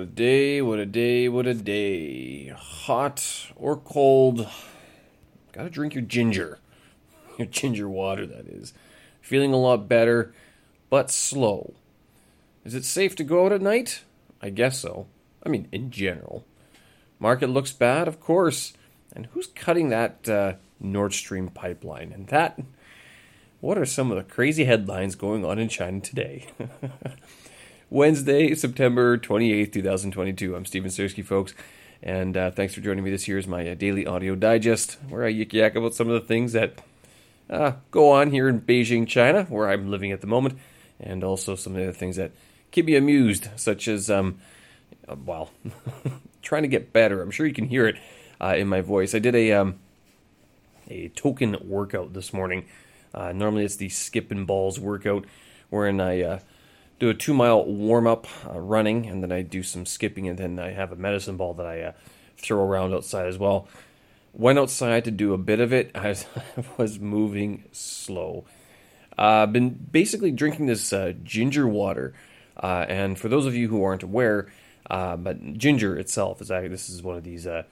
a day, what a day, what a day. Hot or cold, gotta drink your ginger. Your ginger water, that is. Feeling a lot better, but slow. Is it safe to go out at night? I guess so. I mean, in general. Market looks bad, of course. And who's cutting that uh, Nord Stream pipeline? And that. What are some of the crazy headlines going on in China today? Wednesday, September 28th, 2022. I'm Steven Sersky, folks, and uh, thanks for joining me this year as my uh, daily audio digest, where I yik yak about some of the things that uh, go on here in Beijing, China, where I'm living at the moment, and also some of the things that keep me amused, such as, um, uh, well, trying to get better. I'm sure you can hear it uh, in my voice. I did a um, a token workout this morning. Uh, normally, it's the skip and balls workout, wherein I do a two mile warm up uh, running, and then I do some skipping, and then I have a medicine ball that I uh, throw around outside as well. Went outside to do a bit of it. I was, moving slow. I've uh, been basically drinking this uh, ginger water, uh, and for those of you who aren't aware, uh, but ginger itself is actually this is one of these. I,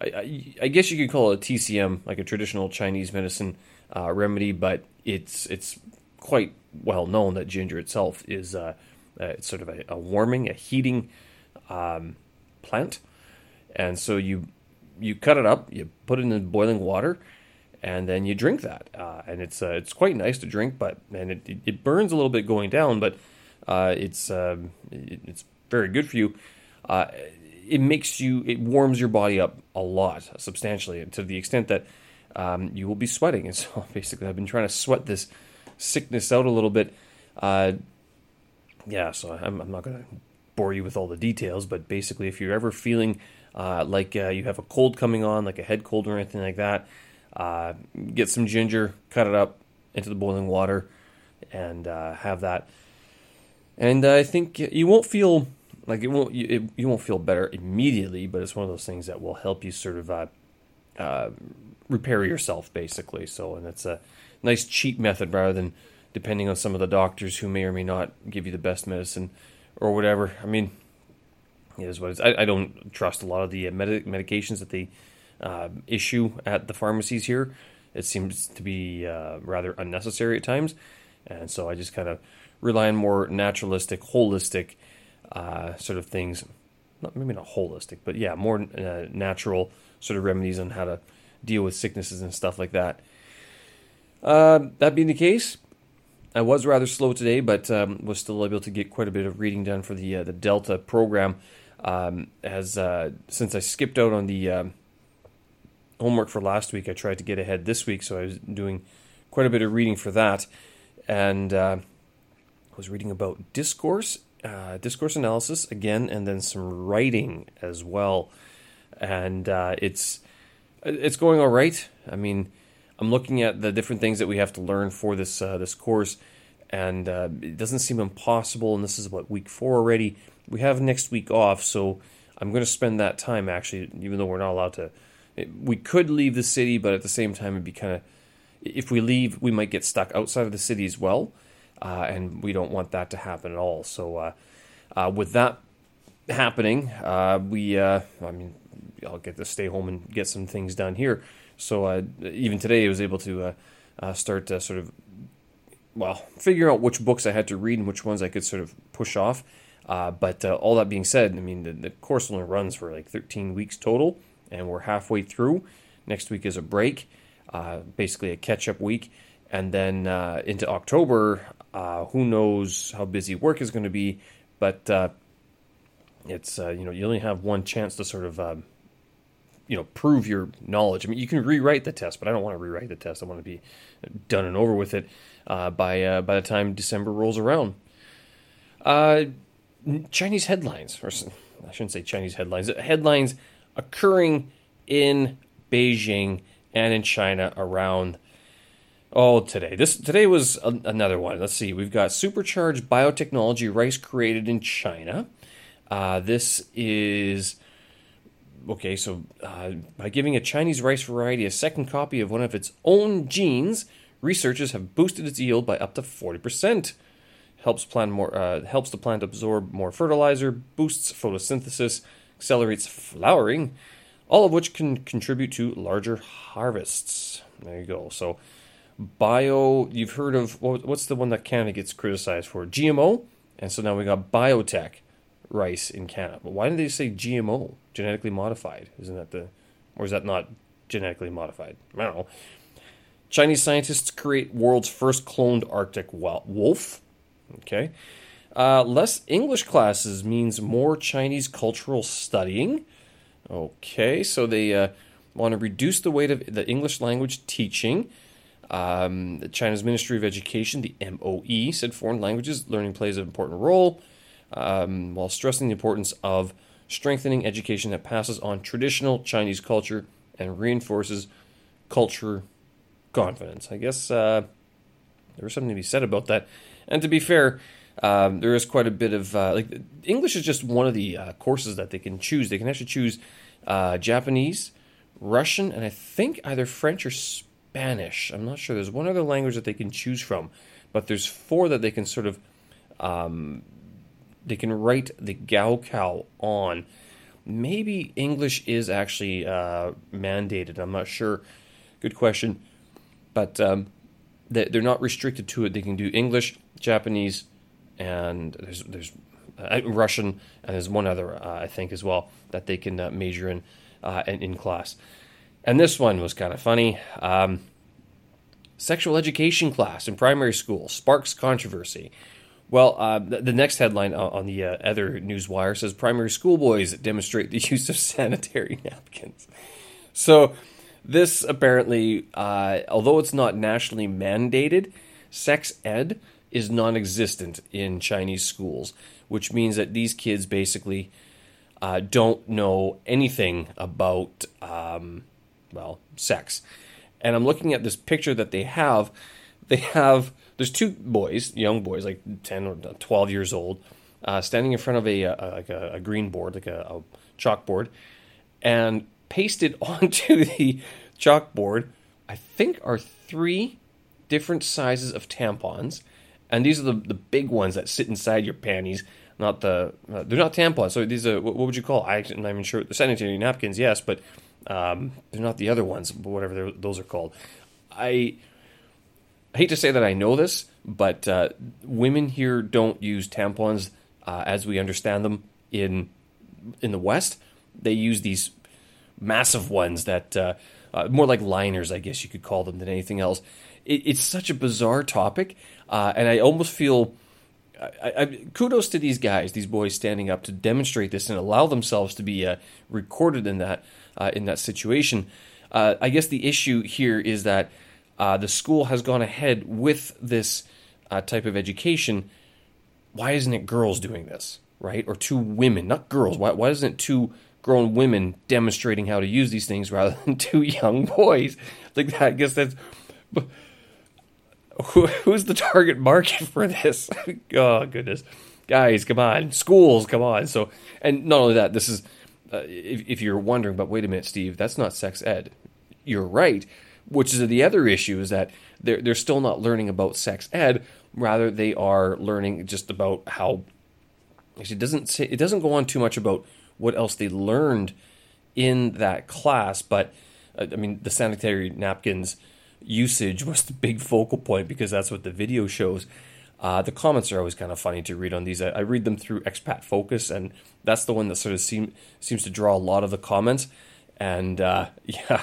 I, I, guess you could call it a TCM, like a traditional Chinese medicine remedy, but it's it's quite well known that ginger itself is uh, uh, sort of a, a, warming, a heating um, plant, and so you you cut it up, you put it in boiling water, and then you drink that, uh, and it's uh, it's quite nice to drink, but and it, it burns a little bit going down, but uh, it's um, it, it's very good for you. Uh, it makes you it warms your body up a lot substantially to the extent that um, you will be sweating. And so basically i've been trying to sweat this sickness out a little bit. Uh, yeah, so I'm, I'm not going to bore you with all the details, but basically, if you're ever feeling uh, like uh, you have a cold coming on, like a head cold or anything like that, uh, get some ginger, cut it up into the boiling water, and uh, have that. And I think you won't feel like it won't you, it, you won't feel better immediately, but it's one of those things that will help you sort of uh, uh, repair yourself, basically. So, and it's a nice cheap method rather than depending on some of the doctors who may or may not give you the best medicine or whatever. I mean, it is what it is. I, I don't trust a lot of the uh, med- medications that they uh, issue at the pharmacies here. It seems to be uh, rather unnecessary at times, and so I just kind of rely on more naturalistic, holistic uh, sort of things. Not maybe not holistic, but yeah, more uh, natural sort of remedies on how to deal with sicknesses and stuff like that. Uh, that being the case, I was rather slow today, but um, was still able to get quite a bit of reading done for the uh, the Delta program. Um, as uh, since I skipped out on the um, homework for last week, I tried to get ahead this week, so I was doing quite a bit of reading for that, and uh, was reading about discourse, uh, discourse analysis again, and then some writing as well, and uh, it's it's going all right. I mean I'm looking at the different things that we have to learn for this uh, this course, and uh, it doesn't seem impossible. And this is what week four already. We have next week off, so I'm going to spend that time actually, even though we're not allowed to. It, we could leave the city, but at the same time, it'd be kind of if we leave, we might get stuck outside of the city as well, uh, and we don't want that to happen at all. So, uh, uh, with that happening, uh, we I mean, I'll get to stay home and get some things done here. So uh, even today, I was able to uh, uh, start to sort of, well, figure out which books I had to read and which ones I could sort of push off. Uh, but uh, all that being said, I mean, the, the, course only runs for like 13 weeks total, and we're halfway through. Next week is a break, uh, basically a catch up week. And then into October, who knows how busy work is going to be, but it's, you know, you only have one chance to sort of um, you know prove your knowledge. I mean, you can rewrite the test, but I don't want to rewrite the test. I want to be done and over with it uh, by uh, by the time December rolls around. Uh, Chinese headlines, or I shouldn't say Chinese headlines. Headlines occurring in Beijing and in China around. Oh, today. This today was a, another one. Let's see. We've got supercharged biotechnology rice created in China. Uh, this is okay, so uh, by giving a Chinese rice variety a second copy of one of its own genes, researchers have boosted its yield by up to 40%. helps plant more uh, helps the plant absorb more fertilizer, boosts photosynthesis, accelerates flowering, all of which can contribute to larger harvests. There you go. So bio, you've heard of what's the one that Canada gets criticized for? GMO, and so now we got biotech rice in Canada. But why did they say GMO, genetically modified? Isn't that the, or is that not genetically modified? I don't know. Chinese scientists create world's first cloned Arctic wolf. Okay. Uh, less English classes means more Chinese cultural studying. Okay, so they uh, want to reduce the weight of the English language teaching. Um, China's Ministry of Education, the MOE, said foreign languages learning plays an important role um, while stressing the importance of strengthening education that passes on traditional Chinese culture and reinforces culture confidence. I guess uh, there was something to be said about that. And to be fair, um, there is quite a bit of uh, like English is just one of the uh, courses that they can choose. They can actually choose uh, Japanese, Russian, and I think either French or Spanish. I'm not sure. There's one other language that they can choose from, but there's four that they can sort of um, they can write the Gaokao on. Maybe English is actually uh, mandated. I'm not sure. Good question, but um, they're not restricted to it. They can do English, Japanese, and there's there's uh, Russian, and there's one other uh, I think as well that they can uh, major in, uh, in, in class. And this one was kind of funny. Um, sexual education class in primary school sparks controversy. Well, uh, the, next headline on the uh, other news wire says primary school boys demonstrate the use of sanitary napkins. So, this apparently, uh, although it's not nationally mandated, sex ed is non existent in Chinese schools, which means that these kids basically uh, don't know anything about, um, well, sex. And I'm looking at this picture that they have. They have there's two boys, young boys, like 10 or 12 years old, uh, standing in front of a, a like a, a, green board, like a, a chalkboard, and pasted onto the chalkboard, I think, are three different sizes of tampons. And these are the, the big ones that sit inside your panties, not the. Uh, they're not tampons. So these are, what, what would you call? I, am not even sure. The sanitary napkins, yes, but um, they're not the other ones, whatever those are called. I I hate to say that I know this, but uh, women here don't use tampons uh, as we understand them in in the West. They use these massive ones that uh, uh more like liners, I guess you could call them, than anything else. It, it's such a bizarre topic, uh, and I almost feel. I, I, kudos to these guys, these boys standing up to demonstrate this and allow themselves to be uh, recorded in that in that situation. I guess the issue here is that uh, the school has gone ahead with this uh, type of education. Why isn't it girls doing this, right? Or two women, not girls. Why, why isn't two grown women demonstrating how to use these things rather than two young boys? Like that, I guess that's. Who, who's the target market for this? oh goodness, guys, come on, schools, come on. So, and not only that, this is uh, if, if you're wondering, but wait a minute, Steve, that's not sex ed. You're right which is the other issue is that they're they're still not learning about sex ed. Rather, they are learning just about how. It doesn't say it doesn't go on too much about what else they learned in that class, but uh, I mean the sanitary napkins usage was the big focal point because that's what the video shows. Uh, the comments are always kind of funny to read on these. I, I, read them through Expat Focus, and that's the one that sort of seem, seems to draw a lot of the comments. And uh, yeah,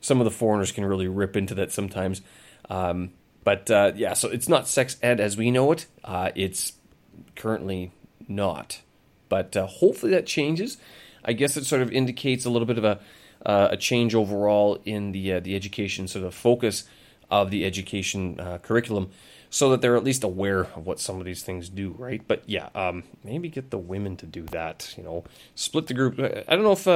some of the foreigners can really rip into that sometimes. Um, but uh, yeah, so it's not sex ed as we know it. Uh, it's currently not. But uh, hopefully that changes. I guess it sort of indicates a little bit of a, uh, a change overall in the uh, the education sort of focus of the education curriculum, so that they're at least aware of what some of these things do, right? But yeah, um, maybe get the women to do that. You know, split the group. I don't know if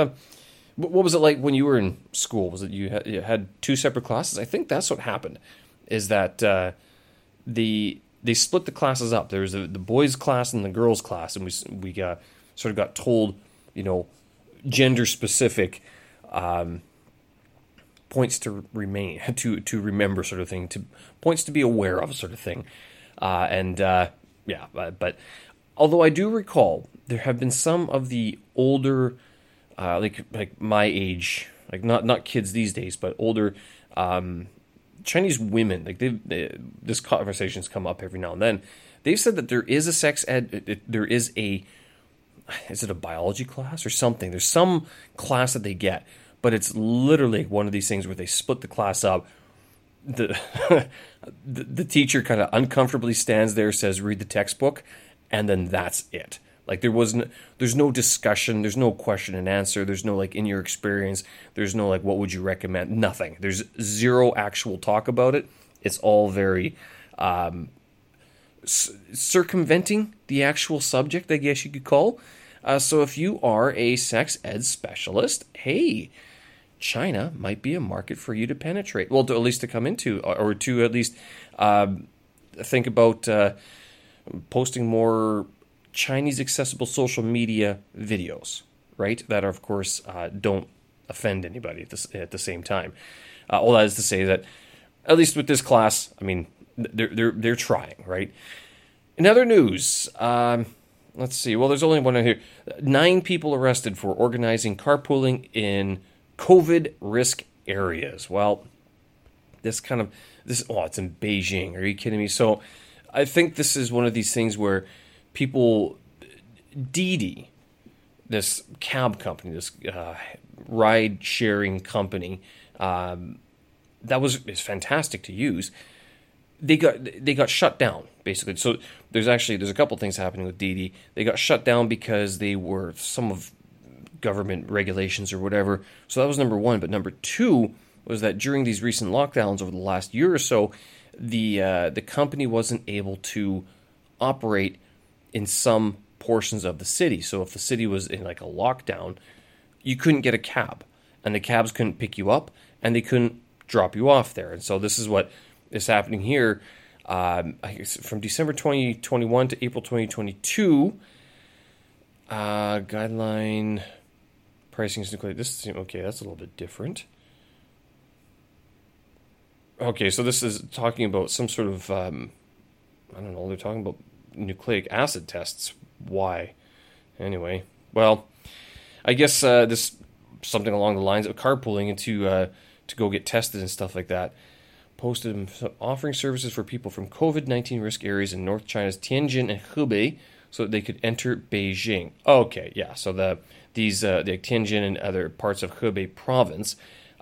what was it like when you were in school? Was it you had, two separate classes? I think that's what happened. Is that uh, the they split the classes up? There was the, the boys' class and the girls' class, and we we got sort of got told, you know, gender specific um, points to remain to to remember, sort of thing, to points to be aware of, sort of thing. Uh, and uh, yeah, but although I do recall there have been some of the older, uh, like like my age, like not not kids these days, but older um, Chinese women. Like they, they, this conversation's come up every now and then. They've said that there is a sex ed, it, it, there is a, is it a biology class or something? There's some class that they get, but it's literally one of these things where they split the class up. The the, the teacher kind of uncomfortably stands there, says, "Read the textbook," and then that's it. Like there wasn't, there's no discussion, there's no question and answer, there's no like in your experience, there's no like what would you recommend, nothing. There's zero actual talk about it. It's all very um, circumventing the actual subject, I guess you could call. Uh, so if you are a sex ed specialist, hey, China might be a market for you to penetrate. Well, to, at least to come into, or to at least um, think about uh, posting more Chinese accessible social media videos, right? That, are, of course, uh, don't offend anybody at the, at the same time. Uh, all that is to say that, at least with this class, I mean, they're, they're, they're trying, right? In other news, um, let's see. Well, there's only one here. Nine people arrested for organizing carpooling in COVID risk areas. Well, this kind of this. Oh, it's in Beijing. Are you kidding me? So, I think this is one of these things where people, Didi, this cab company, this uh, ride sharing company, um, that was is fantastic to use. They got they got shut down basically. So there's actually there's a couple things happening with Didi. They got shut down because they were some of government regulations or whatever. So that was number one. But number two was that during these recent lockdowns over the last year or so, the uh, the company wasn't able to operate in some portions of the city. So if the city was in like a lockdown, you couldn't get a cab, and the cabs couldn't pick you up, and they couldn't drop you off there. And so this is what is happening here. Um, from December 2021 to April 2022, uh, guideline pricing is included. This is okay. That's a little bit different. Okay, so this is talking about some sort of um, I don't know. They're talking about nucleic acid tests. Why? Anyway, well, I guess uh, this something along the lines of carpooling into uh, to go get tested and stuff like that. Posted offering services for people from COVID nineteen risk areas in North China's Tianjin and Hebei, so that they could enter Beijing. Okay, yeah. So the these uh, the Tianjin and other parts of Hebei province,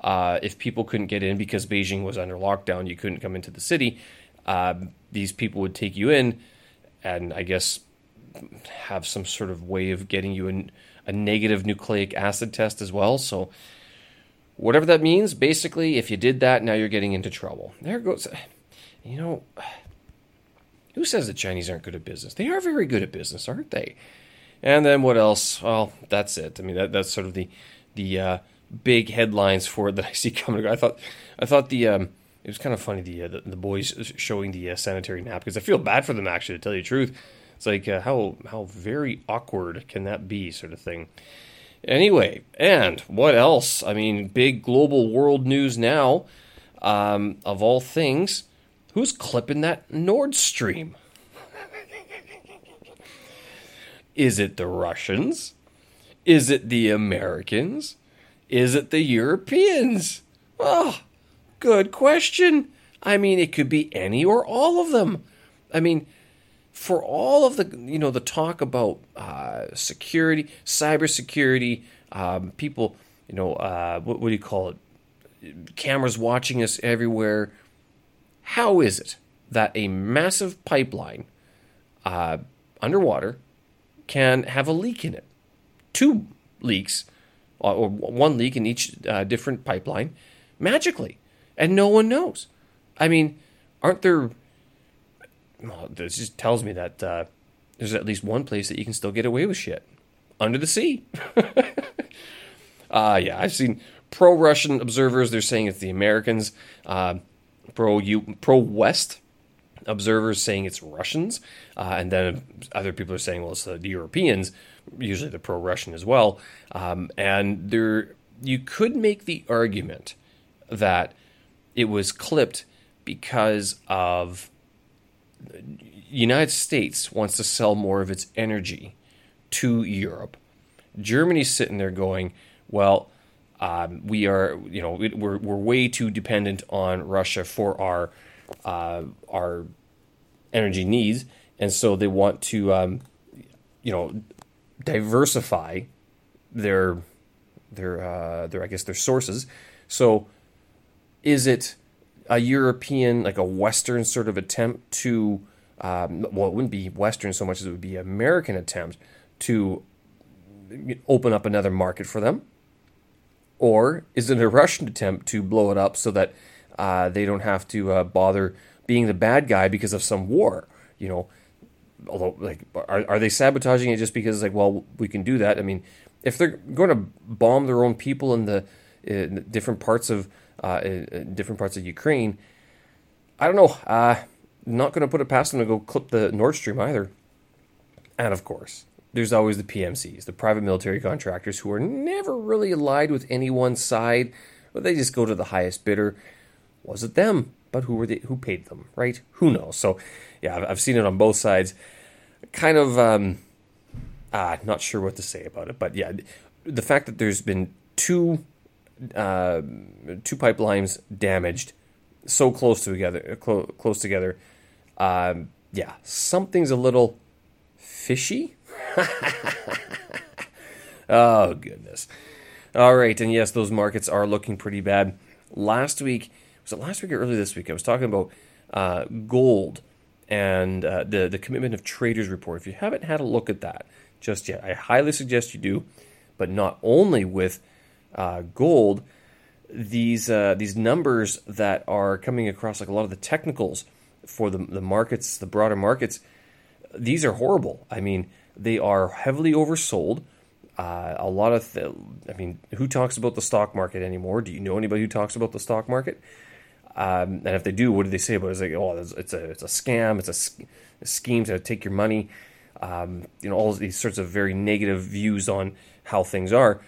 uh, if people couldn't get in because Beijing was under lockdown, you couldn't come into the city. Uh, these people would take you in and I guess have some sort of way of getting you a, a negative nucleic acid test as well. So, whatever that means, basically, if you did that, now you're getting into trouble. There goes, you know, who says the Chinese aren't good at business? They are very good at business, aren't they? And then what else? Well, that's it. I mean, that, that's sort of the the uh, big headlines for it that I see coming. I thought I thought the um, it was kind of funny the uh, the, the, boys showing the uh, sanitary napkins. I feel bad for them actually, to tell you the truth. It's like uh, how how very awkward can that be, sort of thing. Anyway, and what else? I mean, big global world news now. Um, of all things, who's clipping that Nord Stream? Is it the Russians? Is it the Americans? Is it the Europeans? Oh, Good question. I mean, it could be any or all of them. I mean, for all of the you know the talk about uh, security, cybersecurity, um, people, you know, uh, what, what do you call it? Cameras watching us everywhere. How is it that a massive pipeline uh, underwater can have a leak in it? Two leaks, or one leak in each uh, different pipeline, magically and no one knows. I mean, aren't there? Well, this just tells me that uh, there's at least one place that you can still get away with shit under the sea. uh, yeah, I've seen pro Russian observers. They're saying it's the Americans. Uh, pro pro West observers saying it's Russians, uh, and then other people are saying, well, it's the, Europeans. Usually, the pro Russian as well. Um, and there, you could make the argument that it was clipped because of the United States wants to sell more of its energy to Europe. Germany's sitting there going, well, um, we are, you know, we're, we're way too dependent on Russia for our uh, our energy needs, and so they want to, um, you know, diversify their their uh, their I guess their sources. So, is it a European, like a Western sort of attempt to, um, well, it wouldn't be Western so much as it would be American attempt to open up another market for them? Or is it a Russian attempt to blow it up so that uh, they don't have to uh, bother being the bad guy because of some war? You know, although like, are are they sabotaging it just because like, well, we can do that? I mean, if they're going to bomb their own people in the in different parts of uh, in different parts of Ukraine, I don't know. Uh, not going to put it past them to go clip the Nord Stream either. And of course, there's always the PMCs, the private military contractors, who are never really allied with any one side. But they just go to the highest bidder. Was it them? But who were they? Who paid them? Right? Who knows? So, yeah, I've seen it on both sides. Kind of, um, ah, not sure what to say about it. But yeah, the fact that there's been two, uh, two pipelines damaged, so close together, clo- close together. Um, yeah, something's a little fishy oh, goodness. All right. And yes, those markets are looking pretty bad. Last week, was it last week or early this week? I was talking about uh, gold and uh, the, the commitment of traders report. If you haven't had a look at that just yet, I highly suggest you do. But not only with uh, gold, these uh, these numbers that are coming across, like a lot of the technicals for the the markets, the broader markets, these are horrible. I mean, they are heavily oversold. Uh, a lot of, th- I mean, who talks about the stock market anymore? Do you know anybody who talks about the stock market? Um, and if they do, what do they say about it? It's like, oh, it's a it's a scam. It's a, a scheme to take your money. Um, you know, all these sorts of very negative views on how things are.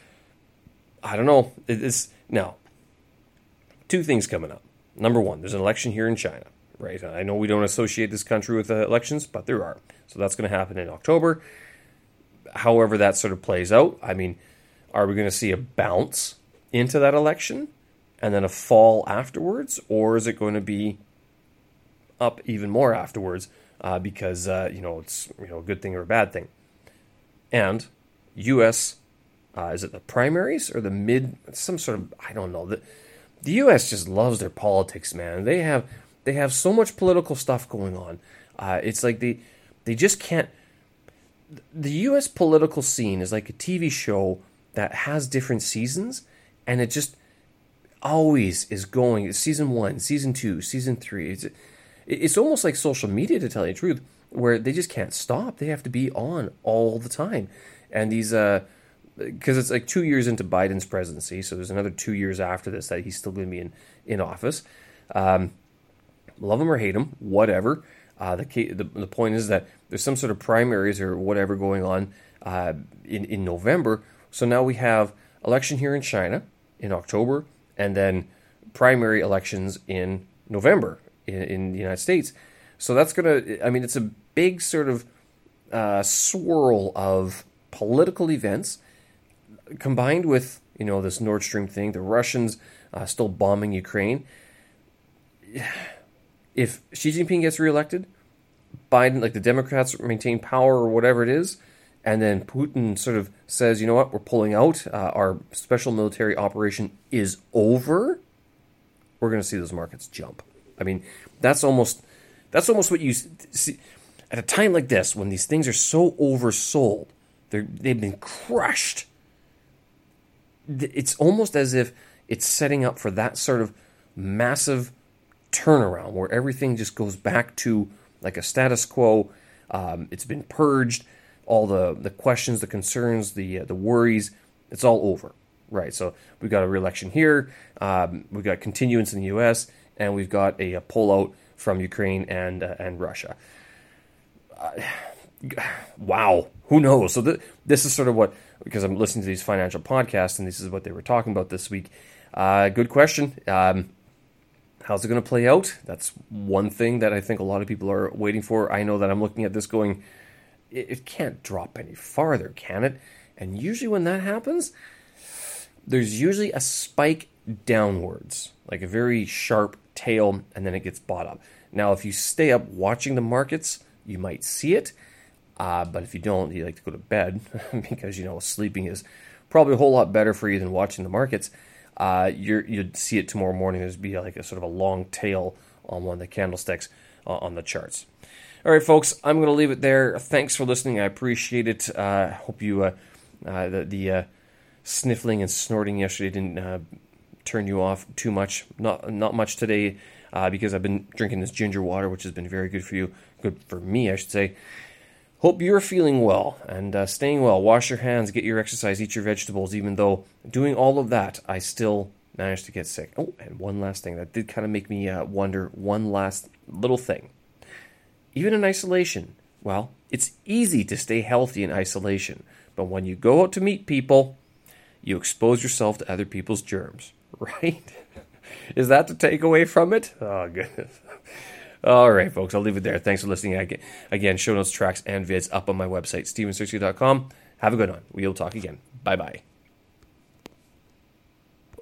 I don't know. It's now two things coming up. Number one, there's an election here in China, right? I know we don't associate this country with elections, but there are. So that's going to happen in October however that sort of plays out, I mean, are we going to see a bounce into that election and then a fall afterwards, or is it going to be up even more afterwards uh, because uh, you know it's you know a good thing or a bad thing? And U.S. Uh, is it the primaries or the mid? Some sort of I don't know. The the U.S. just loves their politics, man. They have they have so much political stuff going on. Uh, it's like they they just can't the U.S. political scene is like a TV show that has different seasons, and it just always is going. Season one, season two, season three. It's it's almost like social media, to tell you the truth, where they just can't stop. They have to be on all the time, and these uh, because it's like two years into Biden's presidency, so there's another two years after this that he's still going to be in in office. Um, love him or hate him, whatever. Uh, the, the, the point is that there's some sort of primaries or whatever going on uh, in in November. So now we have election here in China in October, and then primary elections in November in, in the United States. So that's gonna. I mean, it's a big sort of uh, swirl of political events combined with you know this Nord Stream thing, the Russians uh, still bombing Ukraine if Xi Jinping gets reelected, Biden, like the Democrats maintain power or whatever it is, and then Putin sort of says, you know what, we're pulling out, uh, our special military operation is over, we're going to see those markets jump. I mean, that's almost that's almost what you see at a time like this when these things are so oversold, they're, they've been crushed. It's almost as if it's setting up for that sort of massive turnaround where everything just goes back to like a status quo. Um, it's been purged. All the, the questions, the concerns, the uh, the worries, it's all over, right? So we've got a reelection here. Um, we've got continuance in the U.S. and we've got a, a pullout from Ukraine and uh, and Russia. Uh, wow, who knows? So th- this is sort of what because I'm listening to these financial podcasts and this is what they were talking about this week. Uh, good question. Um, How's it going to play out? That's one thing that I think a lot of people are waiting for. I know that I'm looking at this going, it, it can't drop any farther, can it? And usually when that happens, there's usually a spike downwards, like a very sharp tail, and then it gets bought up. Now, if you stay up watching the markets, you might see it. Uh, but if you don't, you like to go to bed because you know sleeping is probably a whole lot better for you than watching the markets. Uh, you would see it tomorrow morning. There's be like a sort of a long tail on one of the candlesticks uh, on the charts. All right, folks, I'm going to leave it there. Thanks for listening. I appreciate it. Uh, hope you uh, uh, the, the sniffling and snorting yesterday didn't turn you off too much. Not not much today because I've been drinking this ginger water, which has been very good for you. Good for me, I should say. Hope you're feeling well and uh, staying well. Wash your hands, get your exercise, eat your vegetables. Even though doing all of that, I still managed to get sick. Oh, and one last thing that did kind of make me uh, wonder one last little thing. Even in isolation, well, it's easy to stay healthy in isolation, but when you go out to meet people, you expose yourself to other people's germs, right? Is that the takeaway from it? Oh, goodness. All right, folks, I'll leave it there. Thanks for listening. Again, show notes, tracks, and vids up on my website, stevensearchey.com. Have a good one. We'll talk again. Bye bye.